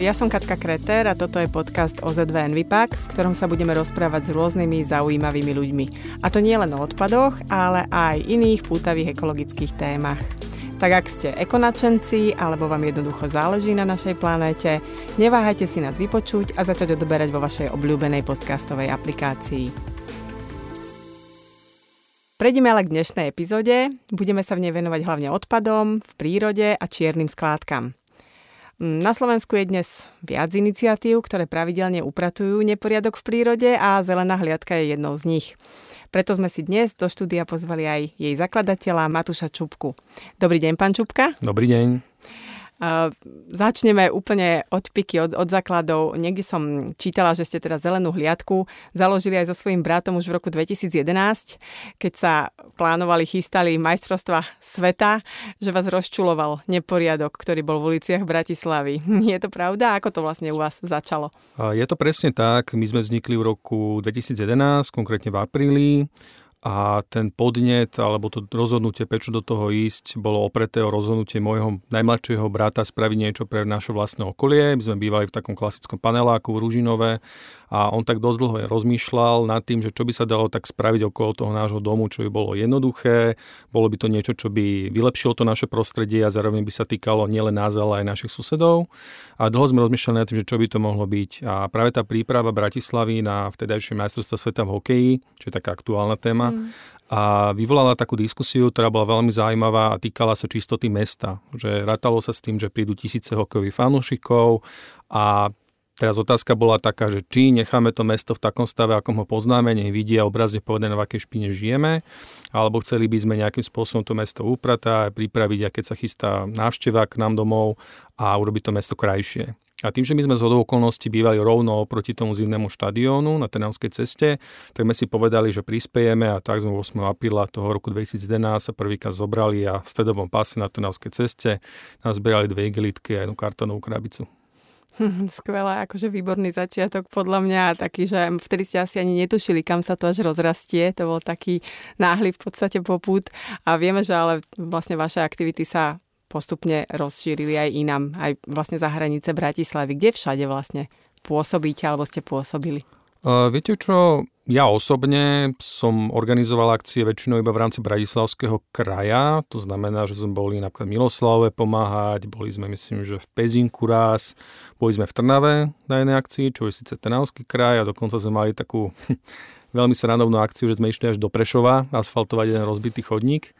Ja som Katka Kreter a toto je podcast OZVN Vipak, v ktorom sa budeme rozprávať s rôznymi zaujímavými ľuďmi. A to nie len o odpadoch, ale aj iných pútavých ekologických témach. Tak ak ste ekonačenci alebo vám jednoducho záleží na našej planéte, neváhajte si nás vypočuť a začať odoberať vo vašej obľúbenej podcastovej aplikácii. Prejdeme ale k dnešnej epizóde. Budeme sa v nej venovať hlavne odpadom, v prírode a čiernym skládkam. Na Slovensku je dnes viac iniciatív, ktoré pravidelne upratujú neporiadok v prírode a zelená hliadka je jednou z nich. Preto sme si dnes do štúdia pozvali aj jej zakladateľa Matúša Čupku. Dobrý deň, pán Čupka. Dobrý deň. Uh, začneme úplne od piky, od, od základov. Niekde som čítala, že ste teda zelenú hliadku založili aj so svojím bratom už v roku 2011, keď sa plánovali, chystali majstrovstva sveta, že vás rozčuloval neporiadok, ktorý bol v uliciach Bratislavy. Je to pravda? Ako to vlastne u vás začalo? Je to presne tak. My sme vznikli v roku 2011, konkrétne v apríli a ten podnet alebo to rozhodnutie, prečo do toho ísť, bolo opreté o rozhodnutie môjho najmladšieho brata spraviť niečo pre naše vlastné okolie. My sme bývali v takom klasickom paneláku v Ružinové a on tak dosť dlho rozmýšľal nad tým, že čo by sa dalo tak spraviť okolo toho nášho domu, čo by bolo jednoduché, bolo by to niečo, čo by vylepšilo to naše prostredie a zároveň by sa týkalo nielen nás, ale aj našich susedov. A dlho sme rozmýšľali nad tým, že čo by to mohlo byť. A práve tá príprava Bratislavy na vtedajšie majstrovstvá sveta v hokeji, čo je taká aktuálna téma, Mm. A vyvolala takú diskusiu, ktorá bola veľmi zaujímavá a týkala sa čistoty mesta. Že rátalo sa s tým, že prídu tisíce hokejových fanúšikov a Teraz otázka bola taká, že či necháme to mesto v takom stave, ako ho poznáme, nech vidia obrazne povedané, v akej špine žijeme, alebo chceli by sme nejakým spôsobom to mesto upratať, pripraviť, keď sa chystá návšteva k nám domov a urobiť to mesto krajšie. A tým, že my sme z okolností bývali rovno oproti tomu zimnému štadiónu na Trnavskej ceste, tak sme si povedali, že prispejeme a tak sme 8. apríla toho roku 2011 sa prvýkrát zobrali a v stredovom pase na Trnavskej ceste nás zbierali dve igelitky a jednu kartonovú krabicu. Skvelé, akože výborný začiatok podľa mňa, taký, že vtedy ste asi ani netušili, kam sa to až rozrastie, to bol taký náhly v podstate poput a vieme, že ale vlastne vaše aktivity sa postupne rozšírili aj inám, aj vlastne za hranice Bratislavy. Kde všade vlastne pôsobíte alebo ste pôsobili? Uh, viete čo, ja osobne som organizoval akcie väčšinou iba v rámci Bratislavského kraja, to znamená, že sme boli napríklad Miloslavové pomáhať, boli sme myslím, že v Pezinku raz, boli sme v Trnave na jednej akcii, čo je síce Trnavský kraj a dokonca sme mali takú veľmi srandovnú akciu, že sme išli až do Prešova asfaltovať jeden rozbitý chodník.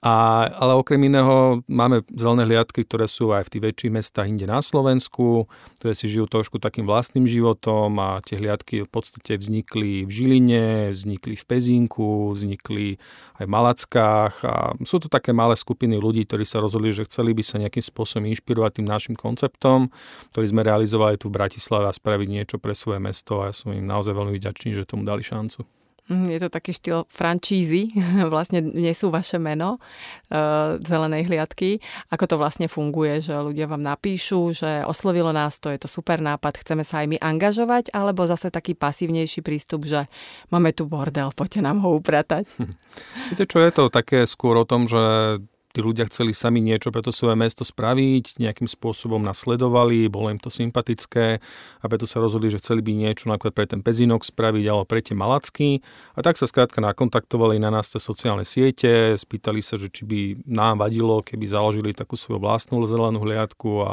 A, ale okrem iného máme zelené hliadky, ktoré sú aj v tých väčších mestách inde na Slovensku, ktoré si žijú trošku takým vlastným životom a tie hliadky v podstate vznikli v Žiline, vznikli v Pezinku, vznikli aj v Malackách a sú to také malé skupiny ľudí, ktorí sa rozhodli, že chceli by sa nejakým spôsobom inšpirovať tým našim konceptom, ktorý sme realizovali tu v Bratislave a spraviť niečo pre svoje mesto a ja som im naozaj veľmi vďačný, že tomu dali šancu. Mhm, je to taký štýl francízy, vlastne nesú vaše meno uh, zelenej hliadky. Ako to vlastne funguje, že ľudia vám napíšu, že oslovilo nás to, je to super nápad, chceme sa aj my angažovať, alebo zase taký pasívnejší prístup, že máme tu bordel, poďte nám ho upratať. Viete čo, je to také skôr o tom, že tí ľudia chceli sami niečo pre to svoje mesto spraviť, nejakým spôsobom nasledovali, bolo im to sympatické a preto sa rozhodli, že chceli by niečo napríklad pre ten Pezinok spraviť alebo pre tie Malacky. A tak sa skrátka nakontaktovali na nás cez sociálne siete, spýtali sa, že či by nám vadilo, keby založili takú svoju vlastnú zelenú hliadku a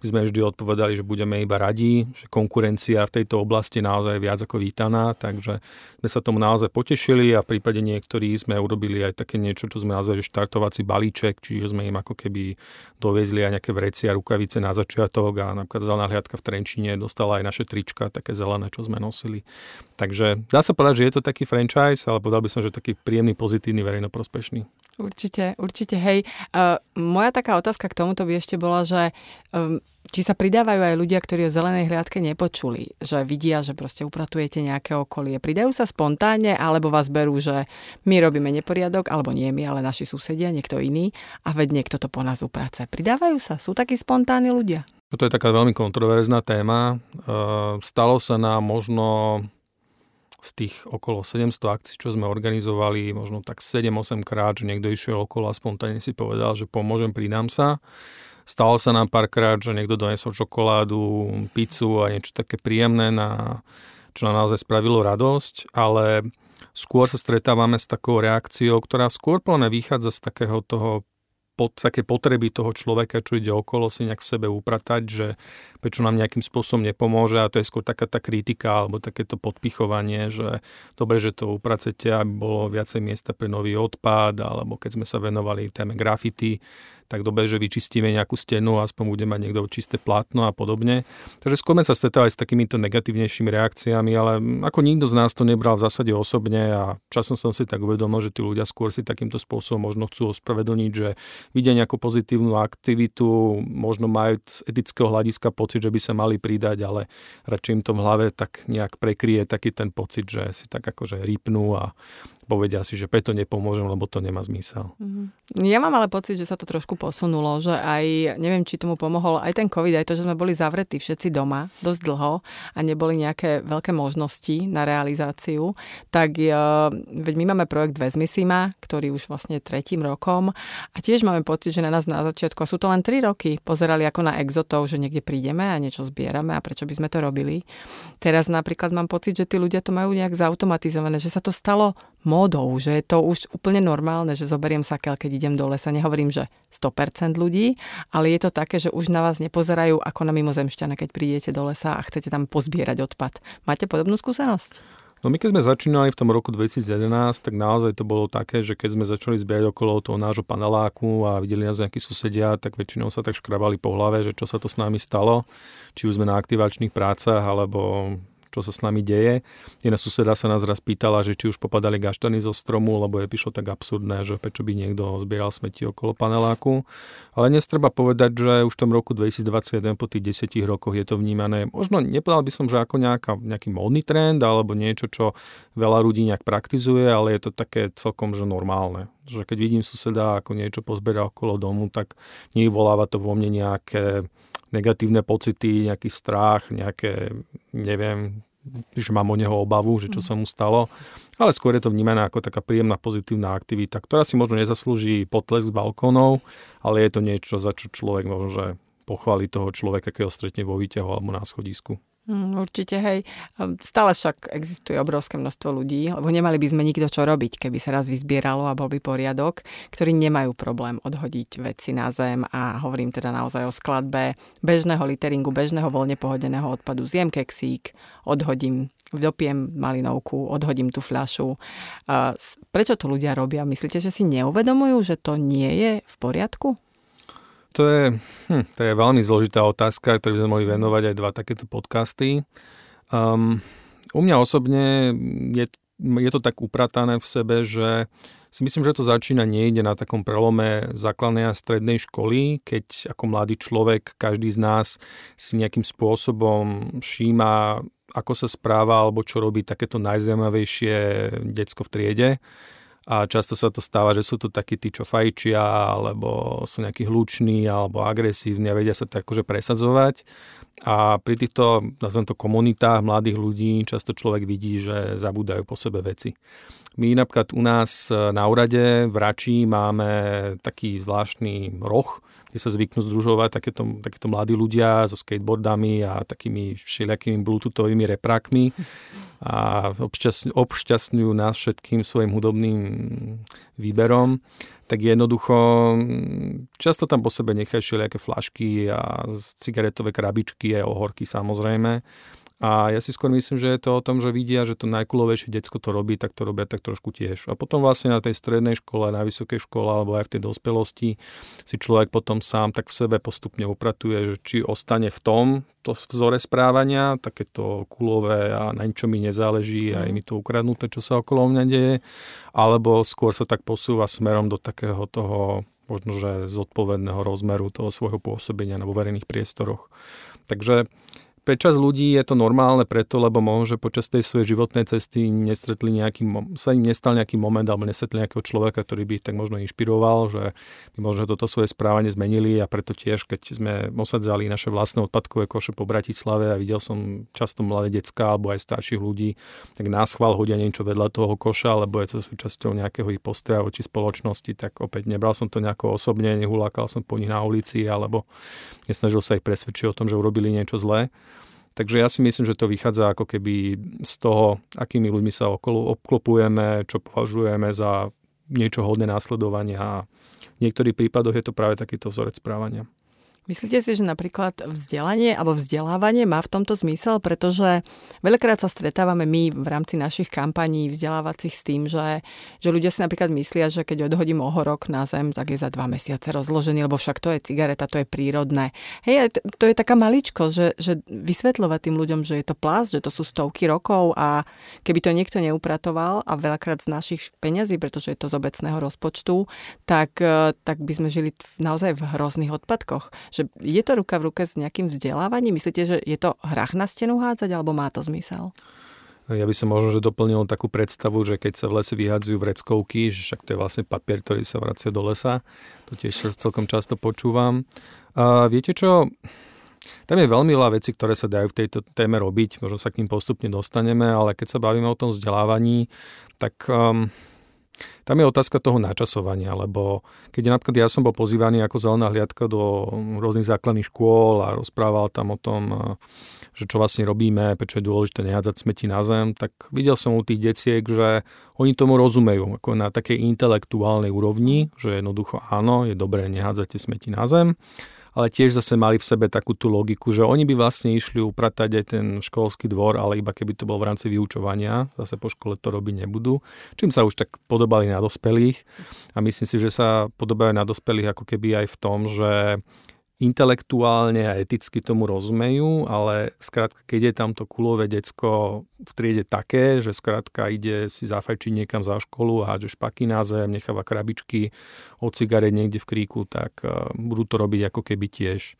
my sme vždy odpovedali, že budeme iba radi, že konkurencia v tejto oblasti naozaj je viac ako vítaná, takže sme sa tomu naozaj potešili a v prípade niektorých sme urobili aj také niečo, čo sme nazvali štartovací balíček, čiže sme im ako keby doviezli aj nejaké vreci a rukavice na začiatok a napríklad zelená hliadka v Trenčine dostala aj naše trička, také zelené, čo sme nosili. Takže dá sa povedať, že je to taký franchise, ale povedal by som, že taký príjemný, pozitívny, verejnoprospešný. Určite, určite, hej. Uh, moja taká otázka k tomuto by ešte bola, že um, či sa pridávajú aj ľudia, ktorí o zelenej hliadke nepočuli, že vidia, že proste upratujete nejaké okolie. Pridajú sa spontánne, alebo vás berú, že my robíme neporiadok, alebo nie my, ale naši susedia, niekto iný, a veď niekto to po nás uprace. Pridávajú sa? Sú takí spontánni ľudia? No to je taká veľmi kontroverzná téma. Uh, stalo sa nám možno z tých okolo 700 akcií, čo sme organizovali, možno tak 7-8 krát, že niekto išiel okolo a spontánne si povedal, že pomôžem, pridám sa. Stalo sa nám párkrát, že niekto donesol čokoládu, pizzu a niečo také príjemné, na, čo nám naozaj spravilo radosť, ale skôr sa stretávame s takou reakciou, ktorá skôr plne vychádza z takého toho pod, také potreby toho človeka, čo ide okolo, si nejak v sebe upratať, že prečo nám nejakým spôsobom nepomôže a to je skôr taká tá kritika alebo takéto podpichovanie, že dobre, že to upracete, aby bolo viacej miesta pre nový odpad, alebo keď sme sa venovali téme grafity, tak dobre, že vyčistíme nejakú stenu, aspoň bude mať niekto čisté plátno a podobne. Takže skôr sa stretávali s takýmito negatívnejšími reakciami, ale ako nikto z nás to nebral v zásade osobne a časom som si tak uvedomil, že tí ľudia skôr si takýmto spôsobom možno chcú ospravedlniť, že vidia nejakú pozitívnu aktivitu, možno majú z etického hľadiska pocit, že by sa mali pridať, ale radšej im to v hlave tak nejak prekrie taký ten pocit, že si tak akože rýpnú a povedia si, že preto nepomôžem, lebo to nemá zmysel. Mm-hmm. Ja mám ale pocit, že sa to trošku posunulo, že aj, neviem, či tomu pomohol aj ten COVID, aj to, že sme boli zavretí všetci doma dosť dlho a neboli nejaké veľké možnosti na realizáciu, tak uh, veď my máme projekt Vezmisima, ktorý už vlastne tretím rokom a tiež máme pocit, že na nás na začiatku, a sú to len tri roky, pozerali ako na exotov, že niekde prídeme a niečo zbierame a prečo by sme to robili. Teraz napríklad mám pocit, že tí ľudia to majú nejak zautomatizované, že sa to stalo módou, že je to už úplne normálne, že zoberiem sakel, keď idem do lesa. Nehovorím, že 100% ľudí, ale je to také, že už na vás nepozerajú ako na mimozemšťana, keď prídete do lesa a chcete tam pozbierať odpad. Máte podobnú skúsenosť? No my keď sme začínali v tom roku 2011, tak naozaj to bolo také, že keď sme začali zbierať okolo toho nášho paneláku a videli nás nejakí susedia, tak väčšinou sa tak škrabali po hlave, že čo sa to s nami stalo, či už sme na aktivačných prácach, alebo čo sa s nami deje. Jedna suseda sa nás raz pýtala, že či už popadali gaštany zo stromu, lebo je prišlo tak absurdné, že prečo by niekto zbieral smeti okolo paneláku. Ale dnes treba povedať, že už v tom roku 2021 po tých 10 rokoch je to vnímané, možno nepovedal by som, že ako nejaká, nejaký módny trend alebo niečo, čo veľa ľudí nejak praktizuje, ale je to také celkom že normálne. Že keď vidím suseda, ako niečo pozbiera okolo domu, tak nevyvoláva to vo mne nejaké negatívne pocity, nejaký strach, nejaké, neviem, že mám o neho obavu, že čo sa mu stalo. Ale skôr je to vnímané ako taká príjemná pozitívna aktivita, ktorá si možno nezaslúži potlesk z balkónov, ale je to niečo, za čo človek môže pochváliť toho človeka, keď ho stretne vo výťahu alebo na schodisku. Mm, určite, hej. Stále však existuje obrovské množstvo ľudí, lebo nemali by sme nikto čo robiť, keby sa raz vyzbieralo a bol by poriadok, ktorí nemajú problém odhodiť veci na zem a hovorím teda naozaj o skladbe bežného literingu, bežného voľne pohodeného odpadu. Zjem keksík, odhodím, dopiem malinovku, odhodím tú fľašu. Prečo to ľudia robia? Myslíte, že si neuvedomujú, že to nie je v poriadku? To je, hm, to je veľmi zložitá otázka, ktorú by sme mohli venovať aj dva takéto podcasty. Um, u mňa osobne je, je to tak upratané v sebe, že si myslím, že to začína niekde na takom prelome základnej a strednej školy, keď ako mladý človek, každý z nás si nejakým spôsobom všíma, ako sa správa alebo čo robí takéto najzaujímavejšie decko v triede a často sa to stáva, že sú to takí tí, čo fajčia, alebo sú nejakí hluční, alebo agresívni a vedia sa tak akože presadzovať. A pri týchto, nazvem to, komunitách mladých ľudí často človek vidí, že zabúdajú po sebe veci. My napríklad u nás na úrade v Rači máme taký zvláštny roh, kde sa zvyknú združovať takéto, takéto mladí ľudia so skateboardami a takými všelijakými bluetoothovými reprákmi a obšťastňujú nás všetkým svojim hudobným výberom, tak jednoducho často tam po sebe nechajú všelijaké flašky a cigaretové krabičky a ohorky samozrejme a ja si skôr myslím, že je to o tom, že vidia, že to najkulovejšie decko to robí, tak to robia tak trošku tiež. A potom vlastne na tej strednej škole, na vysokej škole alebo aj v tej dospelosti si človek potom sám tak v sebe postupne upratuje, že či ostane v tom, to vzore správania, takéto kulové a na ničom mi nezáleží a je mhm. mi to ukradnuté, čo sa okolo mňa deje, alebo skôr sa tak posúva smerom do takého toho možno, že zodpovedného rozmeru toho svojho pôsobenia na vo verejných priestoroch. Takže pre čas ľudí je to normálne preto, lebo možno počas tej svojej životnej cesty nestretli nejaký, sa im nestal nejaký moment alebo nestretli nejakého človeka, ktorý by ich tak možno inšpiroval, že by možno toto svoje správanie zmenili a preto tiež, keď sme osadzali naše vlastné odpadkové koše po Bratislave a videl som často mladé decka alebo aj starších ľudí, tak nás chval hodia niečo vedľa toho koša, alebo je to súčasťou nejakého ich postoja voči spoločnosti, tak opäť nebral som to nejako osobne, nehulákal som po nich na ulici alebo nesnažil sa ich presvedčiť o tom, že urobili niečo zlé. Takže ja si myslím, že to vychádza ako keby z toho, akými ľuďmi sa okolo obklopujeme, čo považujeme za niečo hodné následovania a v niektorých prípadoch je to práve takýto vzorec správania. Myslíte si, že napríklad vzdelanie alebo vzdelávanie má v tomto zmysel, pretože veľakrát sa stretávame my v rámci našich kampaní vzdelávacích s tým, že, že ľudia si napríklad myslia, že keď odhodím ohorok na zem, tak je za dva mesiace rozložený, lebo však to je cigareta, to je prírodné. Hej, to je taká maličko, že, že vysvetľovať tým ľuďom, že je to plast, že to sú stovky rokov a keby to niekto neupratoval a veľakrát z našich peňazí, pretože je to z obecného rozpočtu, tak, tak by sme žili naozaj v hrozných odpadkoch že je to ruka v ruke s nejakým vzdelávaním? Myslíte, že je to hrach na stenu hádzať, alebo má to zmysel? Ja by som možno, že doplnil takú predstavu, že keď sa v lese vyhadzujú vreckovky, že však to je vlastne papier, ktorý sa vracia do lesa. To tiež celkom často počúvam. A viete čo? Tam je veľmi veľa vecí, ktoré sa dajú v tejto téme robiť. Možno sa k ním postupne dostaneme, ale keď sa bavíme o tom vzdelávaní, tak um, tam je otázka toho načasovania, lebo keď napríklad ja som bol pozývaný ako zelená hliadka do rôznych základných škôl a rozprával tam o tom, eh, že čo vlastne robíme, prečo je dôležité nehádzať smeti na zem, tak videl som u tých deciek, že oni tomu rozumejú ako na takej intelektuálnej úrovni, že jednoducho áno, je dobré nehádzať smeti na zem ale tiež zase mali v sebe takú tú logiku, že oni by vlastne išli upratať aj ten školský dvor, ale iba keby to bol v rámci vyučovania, zase po škole to robiť nebudú, čím sa už tak podobali na dospelých a myslím si, že sa podobajú na dospelých ako keby aj v tom, že intelektuálne a eticky tomu rozumejú, ale skrátka, keď je tam to kulové decko v triede také, že skrátka ide si zafajčiť niekam za školu a hádže špaky na zem, necháva krabičky od cigaret niekde v kríku, tak uh, budú to robiť ako keby tiež.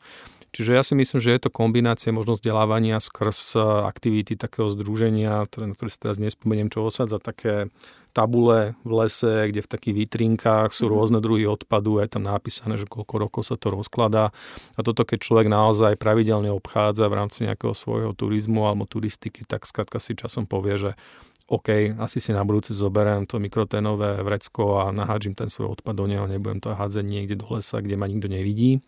Čiže ja si myslím, že je to kombinácia možno vzdelávania skrz e, aktivity takého združenia, na ktoré si teraz nespomeniem, čo osadza také tabule v lese, kde v takých vitrinkách sú mhm. rôzne druhy odpadu, je tam napísané, že koľko rokov sa to rozkladá. A toto, keď človek naozaj pravidelne obchádza v rámci nejakého svojho turizmu alebo turistiky, tak skrátka si časom povie, že OK, asi si na budúce zoberiem to mikroténové vrecko a nahádžim ten svoj odpad do neho, nebudem to hádzať niekde do lesa, kde ma nikto nevidí.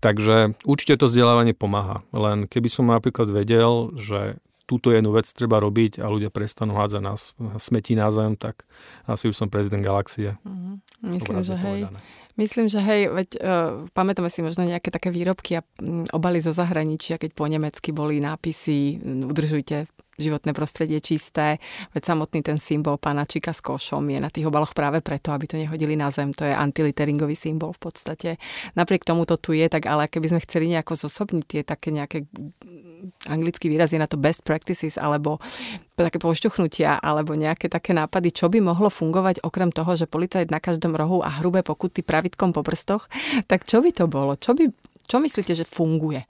Takže určite to vzdelávanie pomáha. Len keby som napríklad vedel, že túto jednu vec treba robiť a ľudia prestanú hádzať nás smetí na zem, tak asi už som prezident galaxie. Mm-hmm. Myslím, že hej. Myslím, že hej, veď uh, pamätáme si možno nejaké také výrobky a um, obaly zo zahraničia, keď po nemecky boli nápisy udržujte životné prostredie čisté, veď samotný ten symbol panačika s košom je na tých obaloch práve preto, aby to nehodili na zem. To je antiliteringový symbol v podstate. Napriek tomu to tu je, tak ale keby sme chceli nejako zosobniť tie také nejaké anglický výraz je na to best practices, alebo také pošťuchnutia, alebo nejaké také nápady, čo by mohlo fungovať okrem toho, že policajt na každom rohu a hrubé pokuty pravitkom po prstoch, tak čo by to bolo? Čo, by, čo myslíte, že funguje?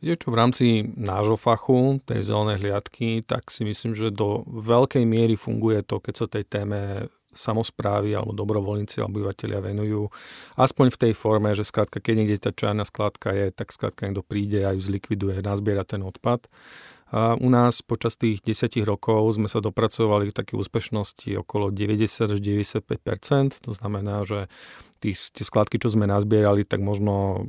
Viete čo, v rámci nášho fachu, tej zelenej hliadky, tak si myslím, že do veľkej miery funguje to, keď sa tej téme samozprávy alebo dobrovoľníci alebo obyvateľia venujú. Aspoň v tej forme, že skrátka, keď niekde tá čajná skladka je, tak skrátka niekto príde a ju zlikviduje, nazbiera ten odpad. A u nás počas tých 10 rokov sme sa dopracovali k také úspešnosti okolo 90 až 95% To znamená, že tých, tie skladky, čo sme nazbierali, tak možno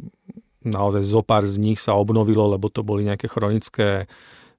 naozaj zo pár z nich sa obnovilo, lebo to boli nejaké chronické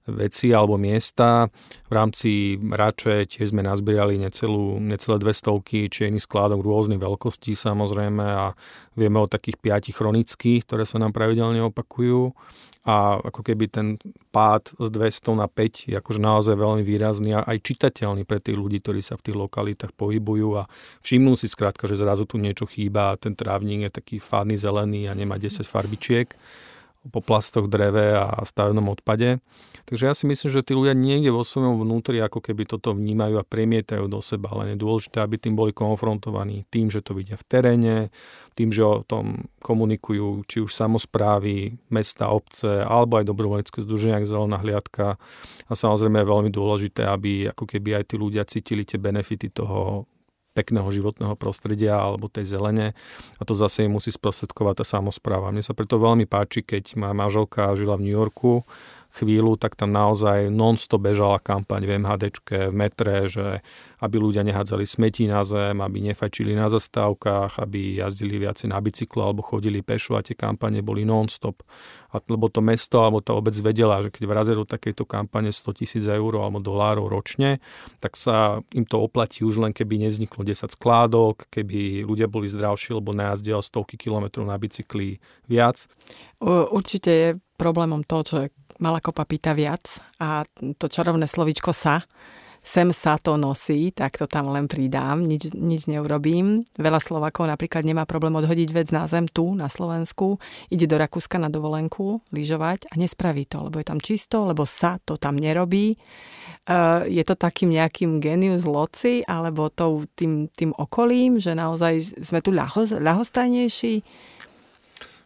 veci alebo miesta. V rámci Rače tiež sme nazbierali necelú, necelé dve stovky či iných skládok rôznych veľkostí samozrejme a vieme o takých piatich chronických, ktoré sa nám pravidelne opakujú a ako keby ten pád z 200 na 5 je akože naozaj veľmi výrazný a aj čitateľný pre tých ľudí, ktorí sa v tých lokalitách pohybujú a všimnú si skrátka, že zrazu tu niečo chýba a ten trávnik je taký fádny zelený a nemá 10 farbičiek. Po plastoch, dreve a stavebnom odpade. Takže ja si myslím, že tí ľudia niekde vo svojom vnútri ako keby toto vnímajú a premietajú do seba, ale je dôležité, aby tým boli konfrontovaní tým, že to vidia v teréne, tým, že o tom komunikujú či už samozprávy, mesta, obce, alebo aj dobrovoľnícke združenia, zelená hliadka. A samozrejme je veľmi dôležité, aby ako keby aj tí ľudia cítili tie benefity toho pekného životného prostredia alebo tej zelene a to zase musí sprostredkovať tá samozpráva. Mne sa preto veľmi páči, keď moja manželka žila v New Yorku chvíľu, tak tam naozaj non-stop bežala kampaň v MHDčke, v metre, že aby ľudia nehádzali smetí na zem, aby nefajčili na zastávkach, aby jazdili viacej na bicyklu alebo chodili pešo a tie kampane boli non-stop. A, lebo to mesto alebo tá obec vedela, že keď vrazia do takejto kampane 100 tisíc eur alebo dolárov ročne, tak sa im to oplatí už len keby nevzniklo 10 skládok, keby ľudia boli zdravší, lebo najazdia stovky kilometrov na bicykli viac. Určite je problémom to, že malá kopa pýta viac a to čarovné slovičko sa, sem sa to nosí, tak to tam len pridám, nič, nič neurobím. Veľa Slovakov napríklad nemá problém odhodiť vec na zem tu, na Slovensku, ide do Rakúska na dovolenku, lyžovať a nespraví to, lebo je tam čisto, lebo sa to tam nerobí. Uh, je to takým nejakým genius loci, alebo to tým, tým okolím, že naozaj sme tu ľahos, ľahostajnejší,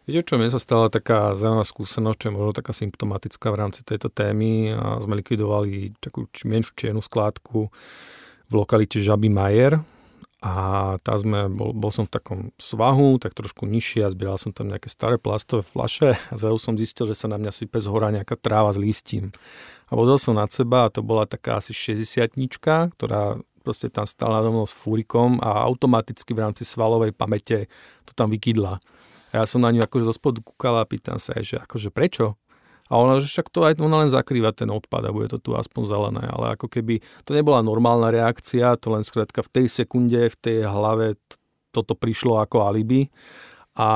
Viete čo, mne sa stala taká zaujímavá skúsenosť, čo je možno taká symptomatická v rámci tejto témy a sme likvidovali takú menšiu čiernu skládku v lokalite Žaby Majer a tá sme, bol, bol som v takom svahu, tak trošku nižšie a zbieral som tam nejaké staré plastové flaše a zrazu som zistil, že sa na mňa sype z hora nejaká tráva s listím. A pozrel som nad seba a to bola taká asi 60 ktorá proste tam stála nado mnou s fúrikom a automaticky v rámci svalovej pamäte to tam vykydla. A ja som na ňu akože zo spodu kúkala a pýtam sa že akože prečo? A ona, že však to aj ona len zakrýva ten odpad a bude to tu aspoň zelené. Ale ako keby to nebola normálna reakcia, to len skrátka v tej sekunde, v tej hlave toto prišlo ako alibi. A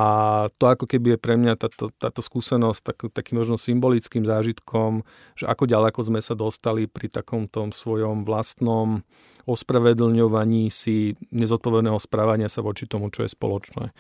to ako keby je pre mňa táto, táto skúsenosť tak, takým možno symbolickým zážitkom, že ako ďaleko sme sa dostali pri takom tom svojom vlastnom ospravedlňovaní si nezodpovedného správania sa voči tomu, čo je spoločné.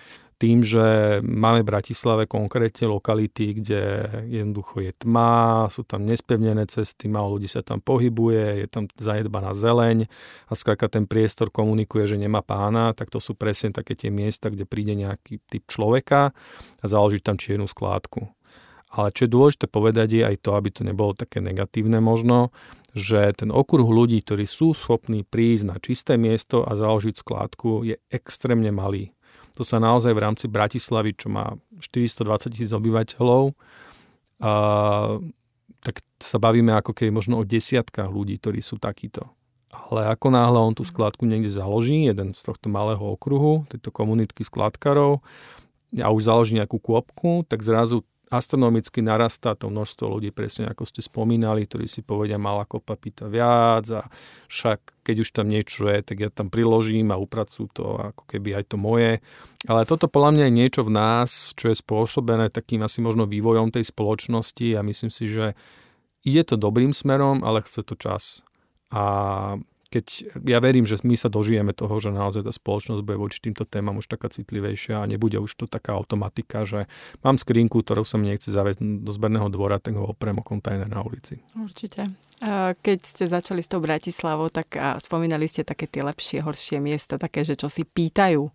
Tým, že máme v Bratislave konkrétne lokality, kde jednoducho je tma, sú tam nespevnené cesty, málo ľudí sa tam pohybuje, je tam zanedbaná zeleň a skrátka ten priestor komunikuje, že nemá pána, tak to sú presne také tie miesta, kde príde nejaký typ človeka a založí tam čiernu skládku. Ale čo je dôležité povedať je aj to, aby to nebolo také negatívne možno, že ten okruh ľudí, ktorí sú schopní prísť na čisté miesto a založiť skládku, je extrémne malý. To sa naozaj v rámci Bratislavy, čo má 420 tisíc obyvateľov, a, tak sa bavíme ako keby možno o desiatkách ľudí, ktorí sú takíto. Ale ako náhle on tú skladku niekde založí, jeden z tohto malého okruhu, tejto komunitky skladkarov, a už založí nejakú kôpku, tak zrazu astronomicky narastá to množstvo ľudí, presne ako ste spomínali, ktorí si povedia, malá kopa pýta viac a však keď už tam niečo je, tak ja tam priložím a upracujú to ako keby aj to moje. Ale toto podľa mňa je niečo v nás, čo je spôsobené takým asi možno vývojom tej spoločnosti a myslím si, že ide to dobrým smerom, ale chce to čas. A keď ja verím, že my sa dožijeme toho, že naozaj tá spoločnosť bude voči týmto témam už taká citlivejšia a nebude už to taká automatika, že mám skrinku, ktorú sa mi nechce zaviesť do zberného dvora, tak ho oprem o kontajner na ulici. Určite. Keď ste začali s tou Bratislavou, tak spomínali ste také tie lepšie, horšie miesta, také, že čo si pýtajú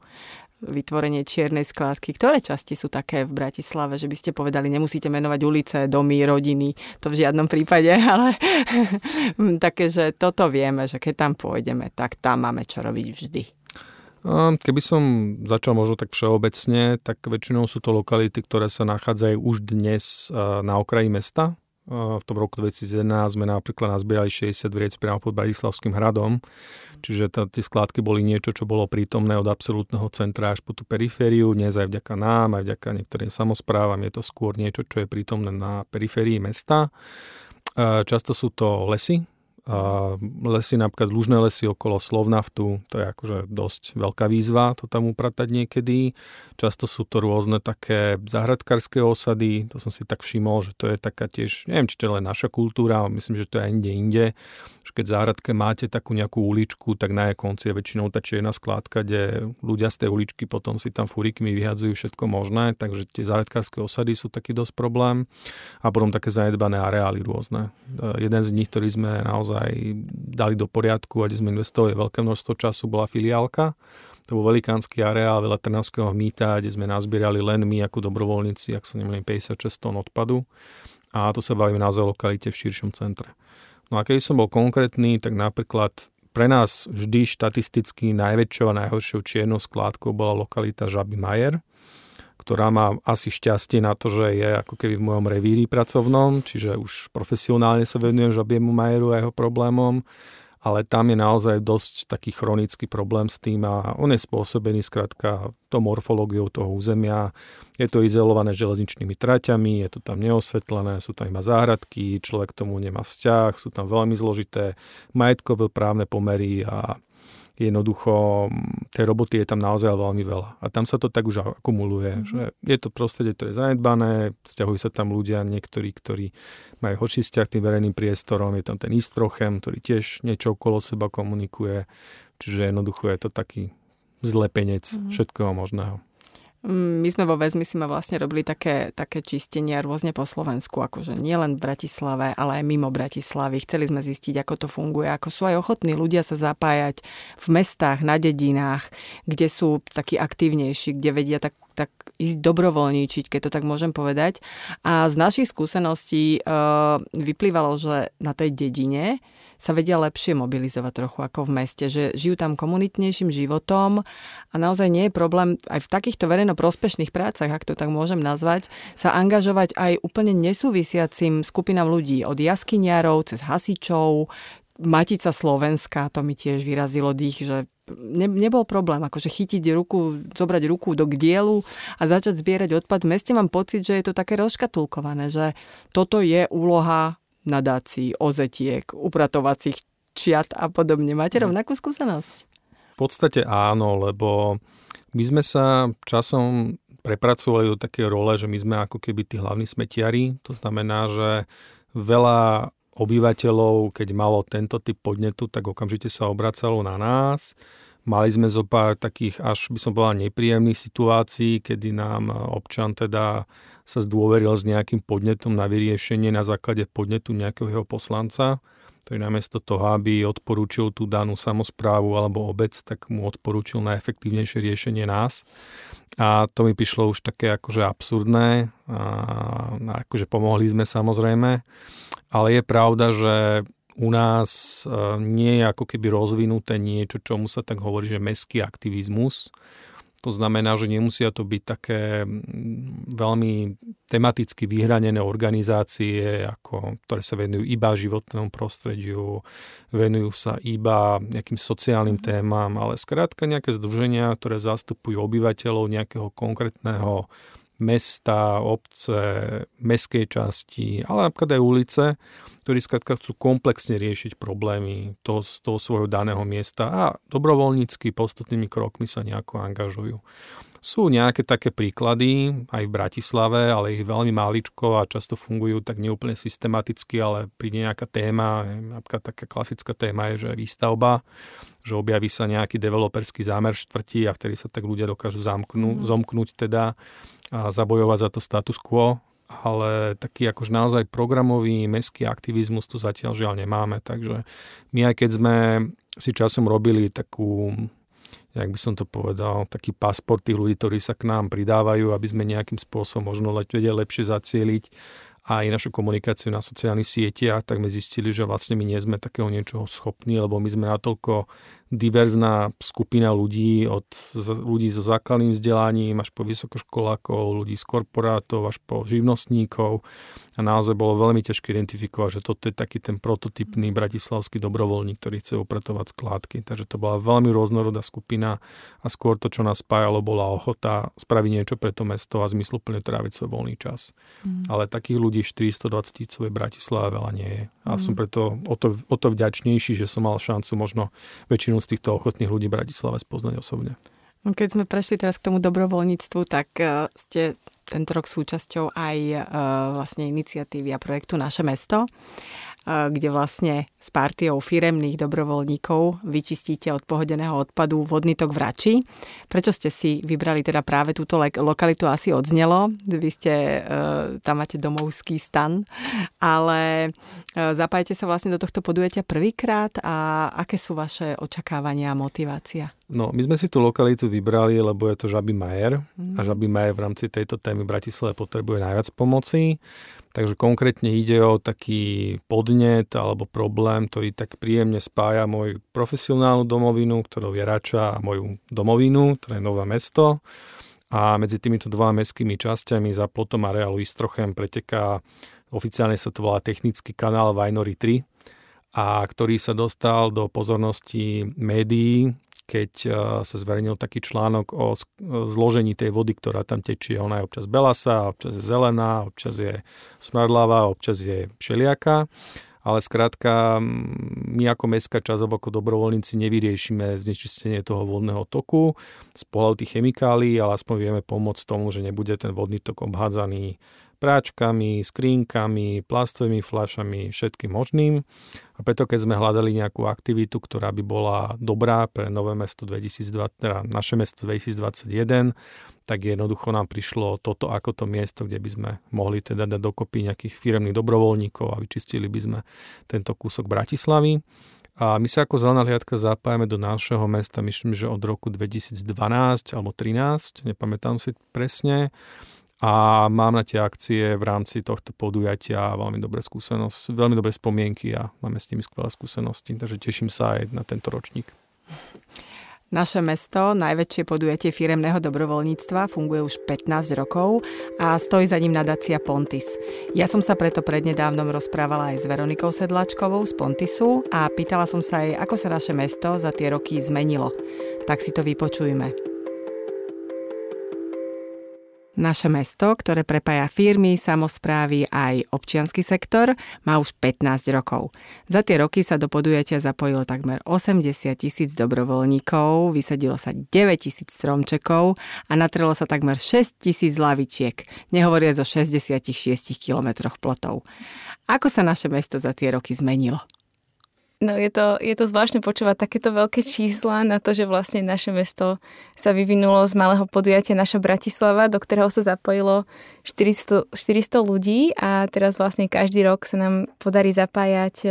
vytvorenie čiernej skládky. Ktoré časti sú také v Bratislave, že by ste povedali, nemusíte menovať ulice, domy, rodiny, to v žiadnom prípade, ale také, že toto vieme, že keď tam pôjdeme, tak tam máme čo robiť vždy. Keby som začal možno tak všeobecne, tak väčšinou sú to lokality, ktoré sa nachádzajú už dnes na okraji mesta, v tom roku 2011 sme napríklad nazbierali 60 vriec priamo pod Bratislavským hradom, čiže t- tie skládky boli niečo, čo bolo prítomné od absolútneho centra až po tú perifériu, dnes aj vďaka nám, aj vďaka niektorým samozprávam je to skôr niečo, čo je prítomné na periférii mesta. Často sú to lesy, lesy, napríklad lužné lesy okolo Slovnaftu, to je akože dosť veľká výzva to tam upratať niekedy. Často sú to rôzne také zahradkárske osady, to som si tak všimol, že to je taká tiež, neviem, či to je len naša kultúra, myslím, že to je aj inde inde, že keď v záhradke máte takú nejakú uličku, tak na jej konci je väčšinou tá čierna skládka, kde ľudia z tej uličky potom si tam furikmi vyhadzujú všetko možné, takže tie záhradkárske osady sú taký dosť problém. A potom také zanedbané areály rôzne. E, jeden z nich, ktorý sme naozaj dali do poriadku a kde sme investovali veľké množstvo času, bola filiálka. To bol velikánsky areál veľa Trnavského mýta, kde sme nazbierali len my ako dobrovoľníci, ak sa nemýlim, 56 tón odpadu. A to sa bavíme naozaj lokalite v širšom centre. No a keď som bol konkrétny, tak napríklad pre nás vždy štatisticky najväčšou a najhoršou čiernou skládkou bola lokalita Žaby Majer, ktorá má asi šťastie na to, že je ako keby v mojom revíri pracovnom, čiže už profesionálne sa venujem Žabiemu Majeru a jeho problémom ale tam je naozaj dosť taký chronický problém s tým a on je spôsobený skrátka to morfológiou toho územia. Je to izolované železničnými traťami, je to tam neosvetlené, sú tam iba záhradky, človek tomu nemá vzťah, sú tam veľmi zložité majetkové právne pomery a jednoducho tej roboty je tam naozaj veľmi veľa. A tam sa to tak už akumuluje, mm-hmm. že je to prostredie, ktoré je zanedbané, vzťahujú sa tam ľudia, niektorí, ktorí majú horší vzťah tým verejným priestorom, je tam ten Istrochem, ktorý tiež niečo okolo seba komunikuje, čiže jednoducho je to taký zlepenec mm-hmm. všetkého možného. Mm, my sme vo Vezmi si ma vlastne robili také, také čistenia rôzne po Slovensku, akože nielen v Bratislave, ale aj mimo Bratislavy. Chceli sme zistiť, ako to funguje, ako sú aj ochotní ľudia sa zapájať v mestách, na dedinách, kde sú takí aktívnejší, kde vedia tak tak ísť dobrovoľníčiť, keď to tak môžem povedať. A z našich skúseností e, vyplývalo, že na tej dedine sa vedia lepšie mobilizovať trochu ako v meste, že žijú tam komunitnejším životom a naozaj nie je problém aj v takýchto verejno prospešných prácach, ak to tak môžem nazvať, sa angažovať aj úplne nesúvisiacim skupinám ľudí, od jaskyniarov cez hasičov, Matica Slovenska, to mi tiež vyrazilo dých, že ne, nebol problém, akože chytiť ruku, zobrať ruku do dielu a začať zbierať odpad. V meste mám pocit, že je to také rozškatulkované, že toto je úloha nadácií, ozetiek, upratovacích čiat a podobne. Máte mhm. rovnakú skúsenosť? V podstate áno, lebo my sme sa časom prepracovali do také role, že my sme ako keby tí hlavní smetiari. To znamená, že veľa obyvateľov, keď malo tento typ podnetu, tak okamžite sa obracalo na nás. Mali sme zo pár takých až by som povedal nepríjemných situácií, kedy nám občan teda sa zdôveril s nejakým podnetom na vyriešenie na základe podnetu nejakého jeho poslanca, ktorý namiesto toho, aby odporúčil tú danú samozprávu alebo obec, tak mu odporúčil najefektívnejšie riešenie nás. A to mi prišlo už také akože absurdné. A, akože pomohli sme samozrejme. Ale je pravda, že u nás e, nie je ako keby rozvinuté niečo, čomu sa tak hovorí, že meský aktivizmus. To znamená, že nemusia to byť také veľmi tematicky vyhranené organizácie, ako, ktoré sa venujú iba životnému prostrediu, venujú sa iba nejakým sociálnym mhm. témam, ale skrátka nejaké združenia, ktoré zastupujú obyvateľov nejakého konkrétneho mesta, obce, meskej časti, ale napríklad aj ulice, ktorí skrátka chcú komplexne riešiť problémy toho, z toho svojho daného miesta a dobrovoľnícky postupnými krokmi sa nejako angažujú. Sú nejaké také príklady aj v Bratislave, ale ich veľmi máličko a často fungujú tak neúplne systematicky, ale príde nejaká téma, napríklad taká klasická téma je, že výstavba, že objaví sa nejaký developerský zámer štvrtí a vtedy sa tak ľudia dokážu zamknú, mm. zomknúť teda a zabojovať za to status quo ale taký akož naozaj programový mestský aktivizmus tu zatiaľ žiaľ nemáme, takže my aj keď sme si časom robili takú jak by som to povedal, taký pasport tých ľudí, ktorí sa k nám pridávajú, aby sme nejakým spôsobom možno vedeli lepšie zacieliť aj našu komunikáciu na sociálnych sieťach, tak sme zistili, že vlastne my nie sme takého niečoho schopní, lebo my sme natoľko diverzná skupina ľudí, od ľudí so základným vzdelaním až po vysokoškolákov, ľudí z korporátov až po živnostníkov a naozaj bolo veľmi ťažké identifikovať, že toto je taký ten prototypný bratislavský dobrovoľník, ktorý chce upratovať skládky. Takže to bola veľmi rôznorodá skupina a skôr to, čo nás spájalo, bola ochota spraviť niečo pre to mesto a zmysluplne tráviť svoj voľný čas. Mm. Ale takých ľudí 420 tisícov v Bratislave veľa nie je. A mm. som preto o to, o to vďačnejší, že som mal šancu možno väčšinu z týchto ochotných ľudí v Bratislave spoznať osobne. Keď sme prešli teraz k tomu dobrovoľníctvu, tak uh, ste tento rok súčasťou aj uh, vlastne iniciatívy a projektu Naše mesto. Kde vlastne s partiou firemných dobrovoľníkov vyčistíte od pohodeného odpadu vodný tok v Rači. Prečo ste si vybrali teda práve túto lokalitu? Asi odznelo. Vy ste, tam máte domovský stan, ale zapájete sa vlastne do tohto podujatia prvýkrát a aké sú vaše očakávania a motivácia? No, my sme si tú lokalitu vybrali, lebo je to Žaby Majer mm. a Žaby Majer v rámci tejto témy Bratislave potrebuje najviac pomoci. Takže konkrétne ide o taký podnet alebo problém, ktorý tak príjemne spája moju profesionálnu domovinu, ktorou je Rača a moju domovinu, ktoré je Nové mesto. A medzi týmito dvoma mestskými časťami za plotom areálu Istrochem preteká, oficiálne sa to volá technický kanál Vajnory 3, a ktorý sa dostal do pozornosti médií keď eh, sa zverejnil taký článok o zložení tej vody, ktorá tam tečie. Ona je občas belasa, občas je zelená, občas je smradlavá, občas je všelijaká. Ale skrátka, my ako mestská časť ako dobrovoľníci nevyriešime znečistenie toho vodného toku z pohľadu tých chemikálií, ale aspoň vieme pomôcť tomu, že nebude ten vodný tok obhádzaný práčkami, skrínkami, plastovými fľašami, všetkým možným. A preto keď sme hľadali nejakú aktivitu, ktorá by bola dobrá pre nové mesto 2020, teda naše mesto 2021, tak jednoducho nám prišlo toto ako to miesto, kde by sme mohli teda dať dokopy nejakých firemných dobrovoľníkov a vyčistili by sme tento kúsok Bratislavy. A my sa ako zelená hliadka zapájame do našeho mesta, myslím, že od roku 2012 alebo 2013, nepamätám si presne a mám na tie akcie v rámci tohto podujatia veľmi dobré skúsenosti, veľmi dobré spomienky a máme s nimi skvelé skúsenosti, takže teším sa aj na tento ročník. Naše mesto, najväčšie podujatie firemného dobrovoľníctva, funguje už 15 rokov a stojí za ním nadácia Pontis. Ja som sa preto prednedávnom rozprávala aj s Veronikou Sedlačkovou z Pontisu a pýtala som sa jej, ako sa naše mesto za tie roky zmenilo. Tak si to vypočujme. Naše mesto, ktoré prepája firmy, samozprávy aj občiansky sektor, má už 15 rokov. Za tie roky sa do podujatia zapojilo takmer 80 tisíc dobrovoľníkov, vysadilo sa 9 tisíc stromčekov a natrelo sa takmer 6 tisíc lavičiek, nehovoria zo 66 kilometroch plotov. Ako sa naše mesto za tie roky zmenilo? No je to, je to zvláštne počúvať takéto veľké čísla na to, že vlastne naše mesto sa vyvinulo z malého podujatia naša Bratislava, do ktorého sa zapojilo 400, 400 ľudí a teraz vlastne každý rok sa nám podarí zapájať e,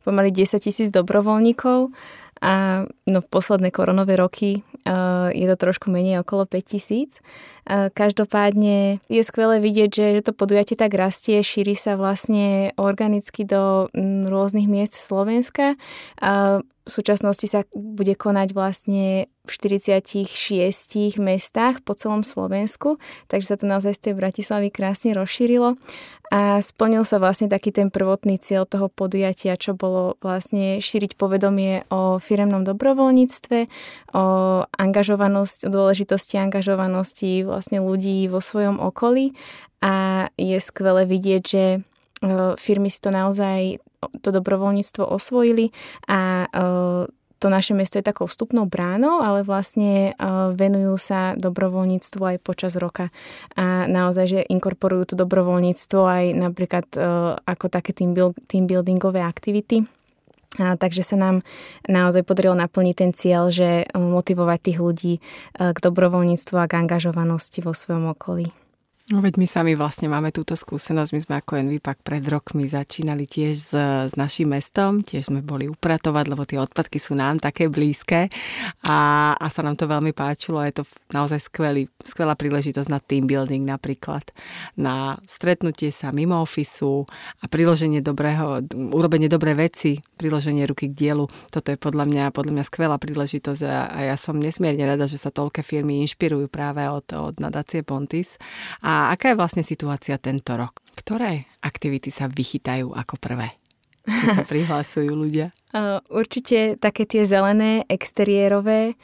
pomaly 10 tisíc dobrovoľníkov a no, posledné koronové roky uh, je to trošku menej, okolo 5000. Uh, každopádne je skvelé vidieť, že, že to podujatie tak rastie, šíri sa vlastne organicky do rôznych miest Slovenska. V súčasnosti sa bude konať vlastne v 46 mestách po celom Slovensku, takže sa to naozaj z tej Bratislavy krásne rozšírilo a splnil sa vlastne taký ten prvotný cieľ toho podujatia, čo bolo vlastne šíriť povedomie o firemnom dobrovoľníctve, o angažovanosť, o dôležitosti angažovanosti vlastne ľudí vo svojom okolí a je skvelé vidieť, že e, firmy si to naozaj to dobrovoľníctvo osvojili a e, to naše mesto je takou vstupnou bránou, ale vlastne venujú sa dobrovoľníctvu aj počas roka. A naozaj, že inkorporujú to dobrovoľníctvo aj napríklad ako také team buildingové aktivity. A, takže sa nám naozaj podarilo naplniť ten cieľ, že motivovať tých ľudí k dobrovoľníctvu a k angažovanosti vo svojom okolí. No veď my sami vlastne máme túto skúsenosť. My sme ako Envipak pred rokmi začínali tiež s, s našim mestom. Tiež sme boli upratovať, lebo tie odpadky sú nám také blízke a, a sa nám to veľmi páčilo. Je to naozaj skvelý, skvelá príležitosť na team building napríklad. Na stretnutie sa mimo ofisu a priloženie dobrého, urobenie dobré veci, priloženie ruky k dielu. Toto je podľa mňa, podľa mňa skvelá príležitosť a, a ja som nesmierne rada, že sa toľké firmy inšpirujú práve od, od nadácie Pontis. A a aká je vlastne situácia tento rok? Ktoré aktivity sa vychytajú ako prvé? Keď sa prihlasujú ľudia? Určite také tie zelené, exteriérové,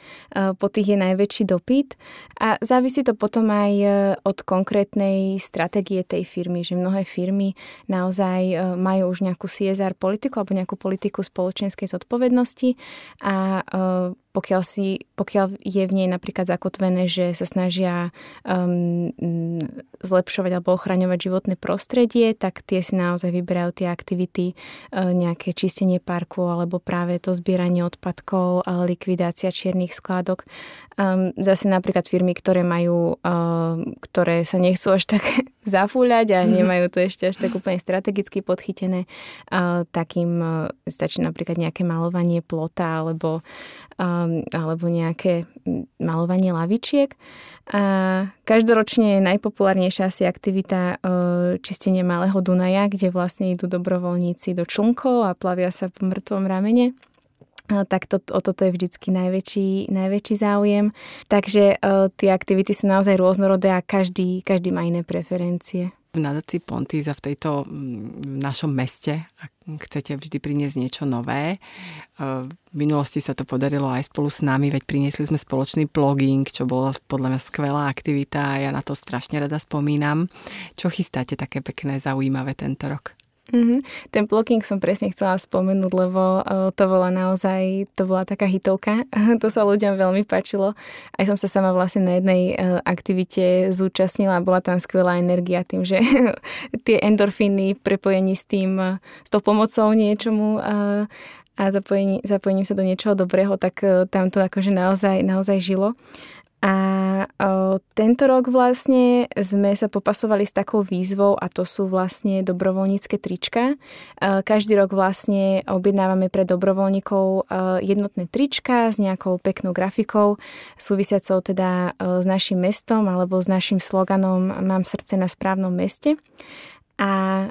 po tých je najväčší dopyt. A závisí to potom aj e, od konkrétnej stratégie tej firmy, že mnohé firmy naozaj e, majú už nejakú CSR politiku alebo nejakú politiku spoločenskej zodpovednosti. A e, pokiaľ, si, pokiaľ je v nej napríklad zakotvené, že sa snažia um, zlepšovať alebo ochraňovať životné prostredie, tak tie si naozaj vyberajú tie aktivity, nejaké čistenie parku alebo práve to zbieranie odpadkov, uh, likvidácia čiernych skládok. Um, zase napríklad firmy, ktoré majú, uh, ktoré sa nechcú až tak zafúľať a nemajú to ešte až tak úplne strategicky podchytené. Takým e, stačí napríklad nejaké malovanie plota alebo, alebo nejaké malovanie lavičiek. A každoročne je najpopulárnejšia asi aktivita e, čistenie Malého Dunaja, kde vlastne idú dobrovoľníci do člunkov a plavia sa po mŕtvom ramene tak to, o toto je vždycky najväčší, najväčší záujem. Takže uh, tie aktivity sú naozaj rôznorodé a každý, každý má iné preferencie. V nadácii Pontíza v tejto v našom meste, ak chcete vždy priniesť niečo nové. V minulosti sa to podarilo aj spolu s nami, veď priniesli sme spoločný pluging, čo bolo podľa mňa skvelá aktivita a ja na to strašne rada spomínam. Čo chystáte také pekné, zaujímavé tento rok? Mm-hmm. Ten blocking som presne chcela spomenúť, lebo uh, to bola naozaj, to bola taká hitovka. to sa ľuďom veľmi páčilo. Aj som sa sama vlastne na jednej uh, aktivite zúčastnila bola tam skvelá energia tým, že tie endorfíny prepojení s tým, s tou pomocou niečomu uh, a zapojení, zapojením sa do niečoho dobrého, tak tam to akože naozaj, naozaj žilo. A tento rok vlastne sme sa popasovali s takou výzvou a to sú vlastne dobrovoľnícke trička. O, každý rok vlastne objednávame pre dobrovoľníkov o, jednotné trička s nejakou peknou grafikou, súvisiacou teda o, s našim mestom alebo s našim sloganom Mám srdce na správnom meste. A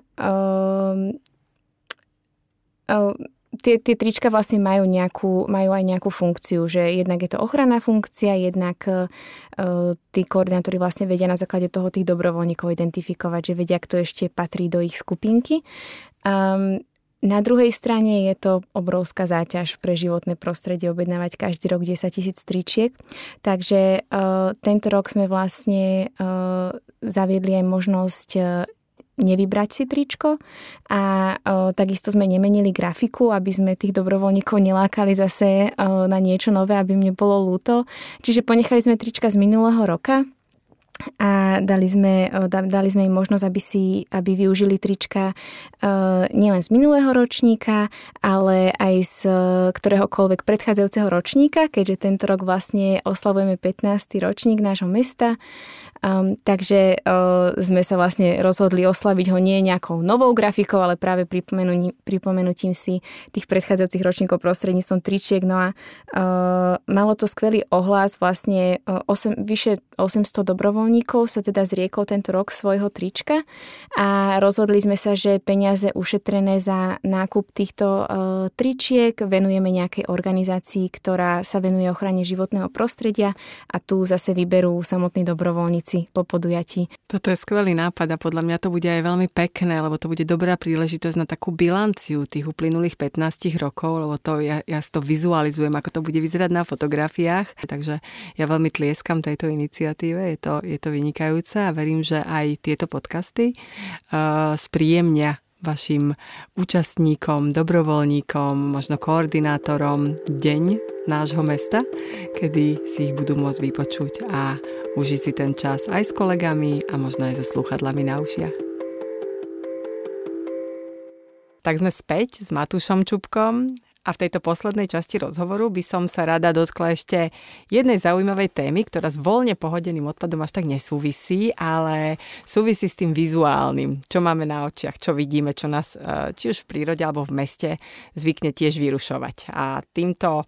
tie, tie trička vlastne majú, nejakú, majú aj nejakú funkciu, že jednak je to ochranná funkcia, jednak uh, tí koordinátori vlastne vedia na základe toho tých dobrovoľníkov identifikovať, že vedia, kto ešte patrí do ich skupinky. Um, na druhej strane je to obrovská záťaž pre životné prostredie objednávať každý rok 10 tisíc tričiek. Takže uh, tento rok sme vlastne uh, zaviedli aj možnosť nevybrať si tričko a o, takisto sme nemenili grafiku, aby sme tých dobrovoľníkov nelákali zase o, na niečo nové, aby mne bolo lúto. Čiže ponechali sme trička z minulého roka a dali sme, dali sme im možnosť, aby, si, aby využili trička nielen z minulého ročníka, ale aj z ktoréhokoľvek predchádzajúceho ročníka, keďže tento rok vlastne oslavujeme 15. ročník nášho mesta Um, takže uh, sme sa vlastne rozhodli oslaviť ho nie nejakou novou grafikou, ale práve pripomenutím, pripomenutím si tých predchádzajúcich ročníkov prostredníctvom tričiek. No a uh, malo to skvelý ohlas, vlastne uh, 8, vyše 800 dobrovoľníkov sa teda zriekol tento rok svojho trička a rozhodli sme sa, že peniaze ušetrené za nákup týchto uh, tričiek venujeme nejakej organizácii, ktorá sa venuje ochrane životného prostredia a tu zase vyberú samotní dobrovoľníci veci po podujatí. Toto je skvelý nápad a podľa mňa to bude aj veľmi pekné, lebo to bude dobrá príležitosť na takú bilanciu tých uplynulých 15 rokov, lebo to ja, ja to vizualizujem, ako to bude vyzerať na fotografiách. Takže ja veľmi tlieskam tejto iniciatíve, je to, je to vynikajúce a verím, že aj tieto podcasty uh, spríjemnia vašim účastníkom, dobrovoľníkom, možno koordinátorom deň nášho mesta, kedy si ich budú môcť vypočuť a Uži si ten čas aj s kolegami a možno aj so slúchadlami na ušiach. Tak sme späť s Matúšom Čupkom a v tejto poslednej časti rozhovoru by som sa rada dotkla ešte jednej zaujímavej témy, ktorá s voľne pohodeným odpadom až tak nesúvisí, ale súvisí s tým vizuálnym, čo máme na očiach, čo vidíme, čo nás e, či už v prírode alebo v meste zvykne tiež vyrušovať. A týmto,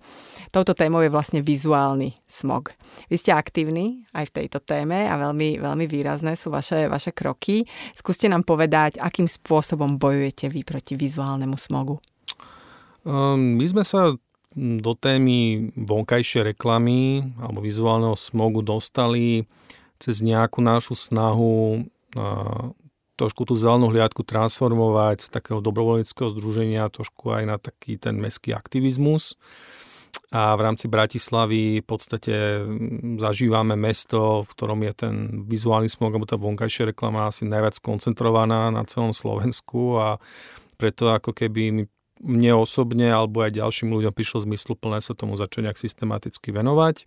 touto témou je vlastne vizuálny smog. Vy ste aktívni aj v tejto téme a veľmi, veľmi výrazné sú vaše, vaše kroky. Skúste nám povedať, akým spôsobom bojujete vy proti vizuálnemu smogu. Ehm, my sme sa do témy vonkajšie reklamy alebo vizuálneho smogu dostali cez nejakú našu snahu trošku tú zelenú hliadku transformovať z takého dobrovoľníckého združenia trošku aj na taký ten meský aktivizmus. A v rámci Bratislavy v podstate zažívame mesto, v ktorom je ten vizuálny smog, alebo tá vonkajšia reklama asi najviac koncentrovaná na celom Slovensku a preto ako keby mi mne osobne alebo aj ďalším ľuďom prišlo zmysluplné sa tomu začať nejak systematicky venovať.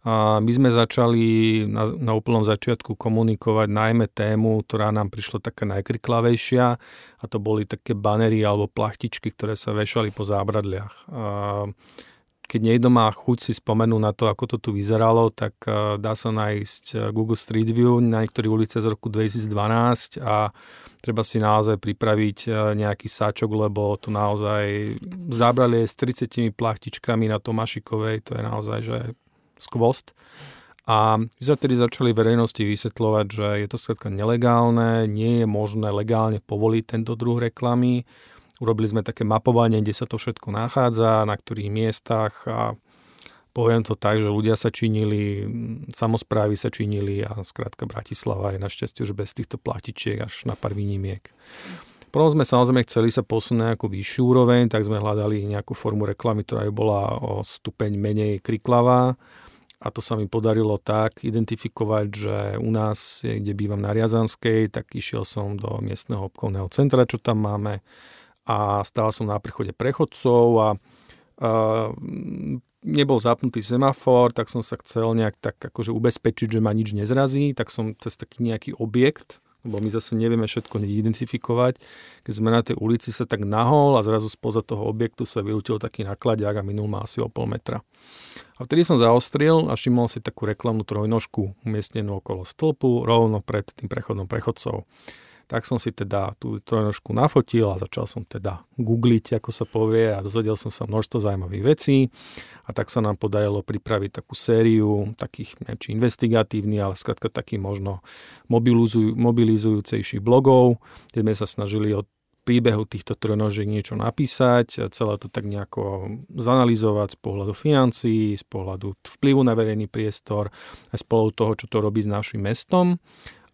A my sme začali na, na úplnom začiatku komunikovať najmä tému, ktorá nám prišla taká najkriklavejšia a to boli také banery alebo plachtičky, ktoré sa vešali po zábradliach. A keď niekto má chuť si spomenúť na to, ako to tu vyzeralo, tak dá sa nájsť Google Street View na niektorých ulice z roku 2012 a treba si naozaj pripraviť e, nejaký sáčok, lebo to naozaj zabrali s 30 plachtičkami na Tomášikovej, to je naozaj že skvost. A my sme tedy začali verejnosti vysvetľovať, že je to skrátka nelegálne, nie je možné legálne povoliť tento druh reklamy. Urobili sme také mapovanie, kde sa to všetko nachádza, na ktorých miestach a Poviem to tak, že ľudia sa činili, samozprávy sa činili a skrátka Bratislava je našťastie už bez týchto platičiek až na pár výnimiek. Prvom sme samozrejme chceli sa posunúť nejakú vyššiu úroveň, tak sme hľadali nejakú formu reklamy, ktorá by bola o stupeň menej kriklavá. A to sa mi podarilo tak identifikovať, že u nás, kde bývam na Riazanskej, tak išiel som do miestneho obchodného centra, čo tam máme a stál som na prechode prechodcov a nebol zapnutý semafor, tak som sa chcel nejak tak akože ubezpečiť, že ma nič nezrazí, tak som cez taký nejaký objekt, lebo my zase nevieme všetko identifikovať. Keď sme na tej ulici sa tak nahol a zrazu spoza toho objektu sa vyrútil taký nakladiak a minul ma asi o pol metra. A vtedy som zaostril a všimol si takú reklamnú trojnožku umiestnenú okolo stĺpu rovno pred tým prechodom prechodcov tak som si teda tú trojnožku nafotil a začal som teda googliť, ako sa povie a dozvedel som sa množstvo zaujímavých vecí. A tak sa nám podarilo pripraviť takú sériu takých, neviem, či investigatívnych, ale skrátka takých možno mobilizuj, mobilizujúcejších blogov, kde sme sa snažili od príbehu týchto trojnožiek niečo napísať, celé to tak nejako zanalizovať z pohľadu financií, z pohľadu vplyvu na verejný priestor, aj z pohľadu toho, čo to robí s našim mestom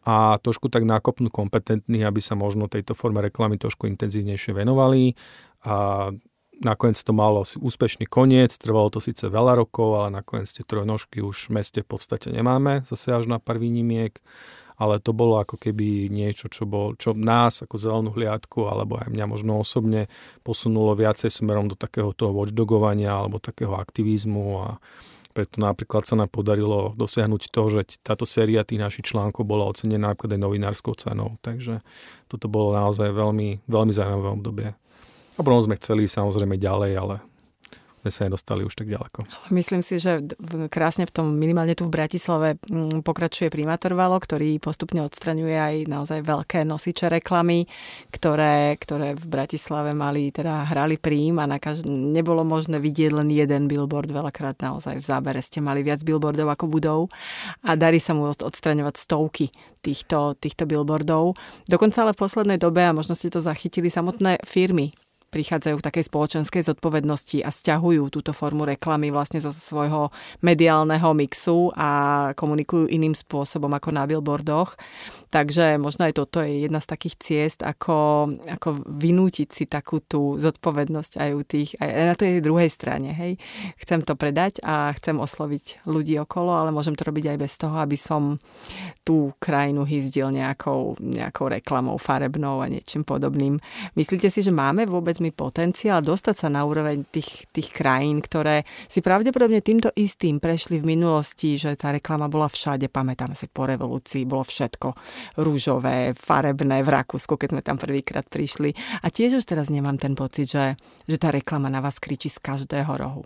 a trošku tak nákopnú kompetentných, aby sa možno tejto forme reklamy trošku intenzívnejšie venovali. A nakoniec to malo úspešný koniec, trvalo to síce veľa rokov, ale nakoniec tie trojnožky už v meste v podstate nemáme, zase až na pár výnimiek, ale to bolo ako keby niečo, čo, bol, čo nás ako zelenú hliadku, alebo aj mňa možno osobne posunulo viacej smerom do takého toho watchdogovania alebo takého aktivizmu a preto napríklad sa nám podarilo dosiahnuť to, že táto séria tých našich článkov bola ocenená napríklad aj novinárskou cenou. Takže toto bolo naozaj veľmi, veľmi zaujímavé obdobie. A potom sme chceli samozrejme ďalej, ale sme sa nedostali už tak ďaleko. Myslím si, že krásne v tom, minimálne tu v Bratislave, mm, pokračuje primátor Valo, ktorý postupne odstraňuje aj naozaj veľké nosiče reklamy, ktoré, ktoré v Bratislave mali, teda hrali príjm a na každ- nebolo možné vidieť len jeden billboard, veľakrát naozaj v zábere ste mali viac billboardov ako budov a darí sa mu odstraňovať stovky týchto, týchto billboardov. Dokonca ale v poslednej dobe, a možno ste to zachytili, samotné firmy prichádzajú k takej spoločenskej zodpovednosti a stiahujú túto formu reklamy vlastne zo svojho mediálneho mixu a komunikujú iným spôsobom ako na billboardoch. Takže možno aj toto je jedna z takých ciest, ako, ako vynútiť si takú tú zodpovednosť aj u tých, aj na tej druhej strane. Hej. Chcem to predať a chcem osloviť ľudí okolo, ale môžem to robiť aj bez toho, aby som tú krajinu hyzdil nejakou, nejakou reklamou farebnou a niečím podobným. Myslíte si, že máme vôbec povedzme potenciál dostať sa na úroveň tých, tých krajín, ktoré si pravdepodobne týmto istým prešli v minulosti, že tá reklama bola všade, pamätám si po revolúcii, bolo všetko rúžové, farebné v Rakúsku, keď sme tam prvýkrát prišli. A tiež už teraz nemám ten pocit, že, že tá reklama na vás kričí z každého rohu.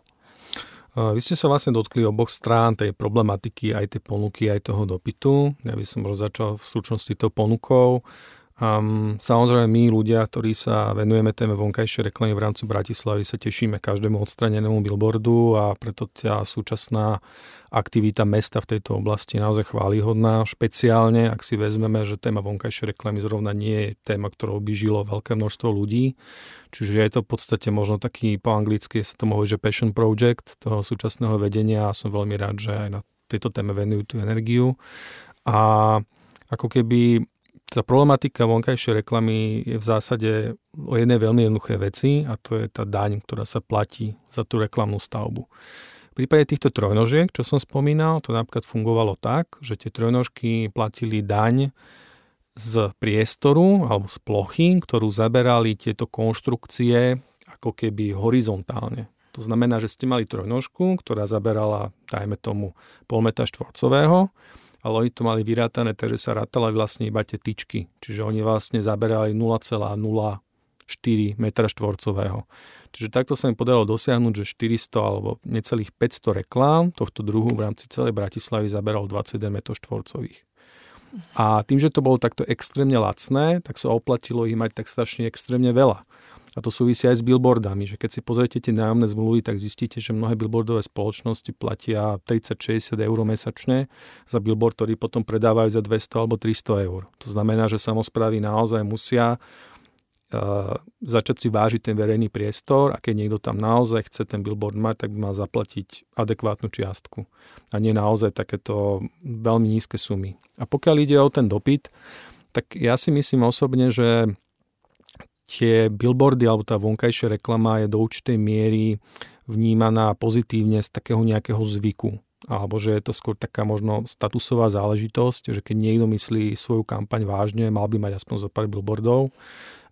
Vy ste sa vlastne dotkli oboch strán tej problematiky, aj tej ponuky, aj toho dopytu. Ja by som možno začal v súčnosti tou ponukou. Um, samozrejme my ľudia, ktorí sa venujeme téme vonkajšej reklamy v rámci Bratislavy, sa tešíme každému odstranenému billboardu a preto tá súčasná aktivita mesta v tejto oblasti je naozaj chválihodná. Špeciálne, ak si vezmeme, že téma vonkajšej reklamy zrovna nie je téma, ktorou by žilo veľké množstvo ľudí. Čiže je to v podstate možno taký po anglicky sa to hovorí, že passion project toho súčasného vedenia a som veľmi rád, že aj na tejto téme venujú tú energiu. A ako keby tá problematika vonkajšej reklamy je v zásade o jednej veľmi jednoduché veci a to je tá daň, ktorá sa platí za tú reklamnú stavbu. V prípade týchto trojnožiek, čo som spomínal, to napríklad fungovalo tak, že tie trojnožky platili daň z priestoru alebo z plochy, ktorú zaberali tieto konštrukcie ako keby horizontálne. To znamená, že ste mali trojnožku, ktorá zaberala, dajme tomu, pol metra štvorcového ale oni to mali vyrátané, takže sa rátali vlastne iba tie tyčky. Čiže oni vlastne zaberali 0,04 m štvorcového. Čiže takto sa im podarilo dosiahnuť, že 400 alebo necelých 500 reklám tohto druhu v rámci celej Bratislavy zaberalo 21 m štvorcových. A tým, že to bolo takto extrémne lacné, tak sa oplatilo ich mať tak strašne extrémne veľa. A to súvisí aj s billboardami, že keď si pozriete tie nájomné zmluvy, tak zistíte, že mnohé billboardové spoločnosti platia 30-60 eur mesačne za billboard, ktorý potom predávajú za 200 alebo 300 eur. To znamená, že samozprávy naozaj musia uh, začať si vážiť ten verejný priestor a keď niekto tam naozaj chce ten billboard mať, tak by mal zaplatiť adekvátnu čiastku a nie naozaj takéto veľmi nízke sumy. A pokiaľ ide o ten dopyt, tak ja si myslím osobne, že tie billboardy alebo tá vonkajšia reklama je do určitej miery vnímaná pozitívne z takého nejakého zvyku. Alebo že je to skôr taká možno statusová záležitosť, že keď niekto myslí svoju kampaň vážne, mal by mať aspoň zo pár billboardov,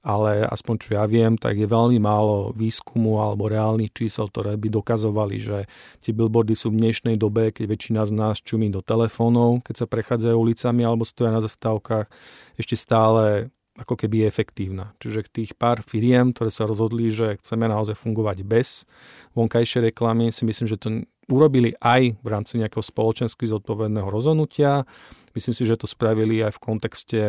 ale aspoň čo ja viem, tak je veľmi málo výskumu alebo reálnych čísel, ktoré by dokazovali, že tie billboardy sú v dnešnej dobe, keď väčšina z nás čumí do telefónov, keď sa prechádzajú ulicami alebo stoja na zastávkach, ešte stále ako keby efektívna. Čiže tých pár firiem, ktoré sa rozhodli, že chceme naozaj fungovať bez vonkajšej reklamy, si myslím, že to urobili aj v rámci nejakého spoločensky zodpovedného rozhodnutia. Myslím si, že to spravili aj v kontexte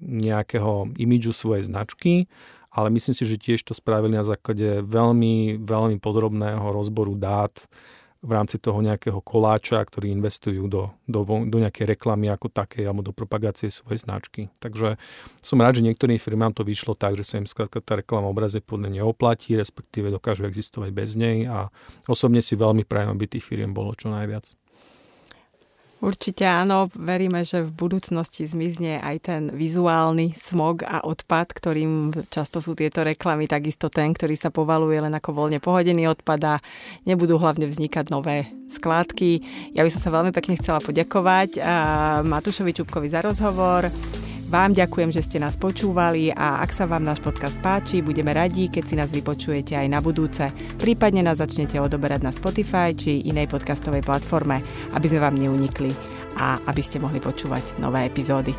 nejakého imidžu svojej značky, ale myslím si, že tiež to spravili na základe veľmi, veľmi podrobného rozboru dát v rámci toho nejakého koláča, ktorí investujú do, do, do nejakej reklamy ako takej alebo do propagácie svojej značky. Takže som rád, že niektorým firmám to vyšlo tak, že sa im skladka tá reklama obraze podne neoplatí, respektíve dokážu existovať bez nej a osobne si veľmi prajem, aby tých firiem bolo čo najviac. Určite áno, veríme, že v budúcnosti zmizne aj ten vizuálny smog a odpad, ktorým často sú tieto reklamy, takisto ten, ktorý sa povaluje len ako voľne pohodený odpad a nebudú hlavne vznikať nové skládky. Ja by som sa veľmi pekne chcela poďakovať Matúšovi Čupkovi za rozhovor. Vám ďakujem, že ste nás počúvali a ak sa vám náš podcast páči, budeme radi, keď si nás vypočujete aj na budúce. Prípadne nás začnete odoberať na Spotify či inej podcastovej platforme, aby sme vám neunikli a aby ste mohli počúvať nové epizódy.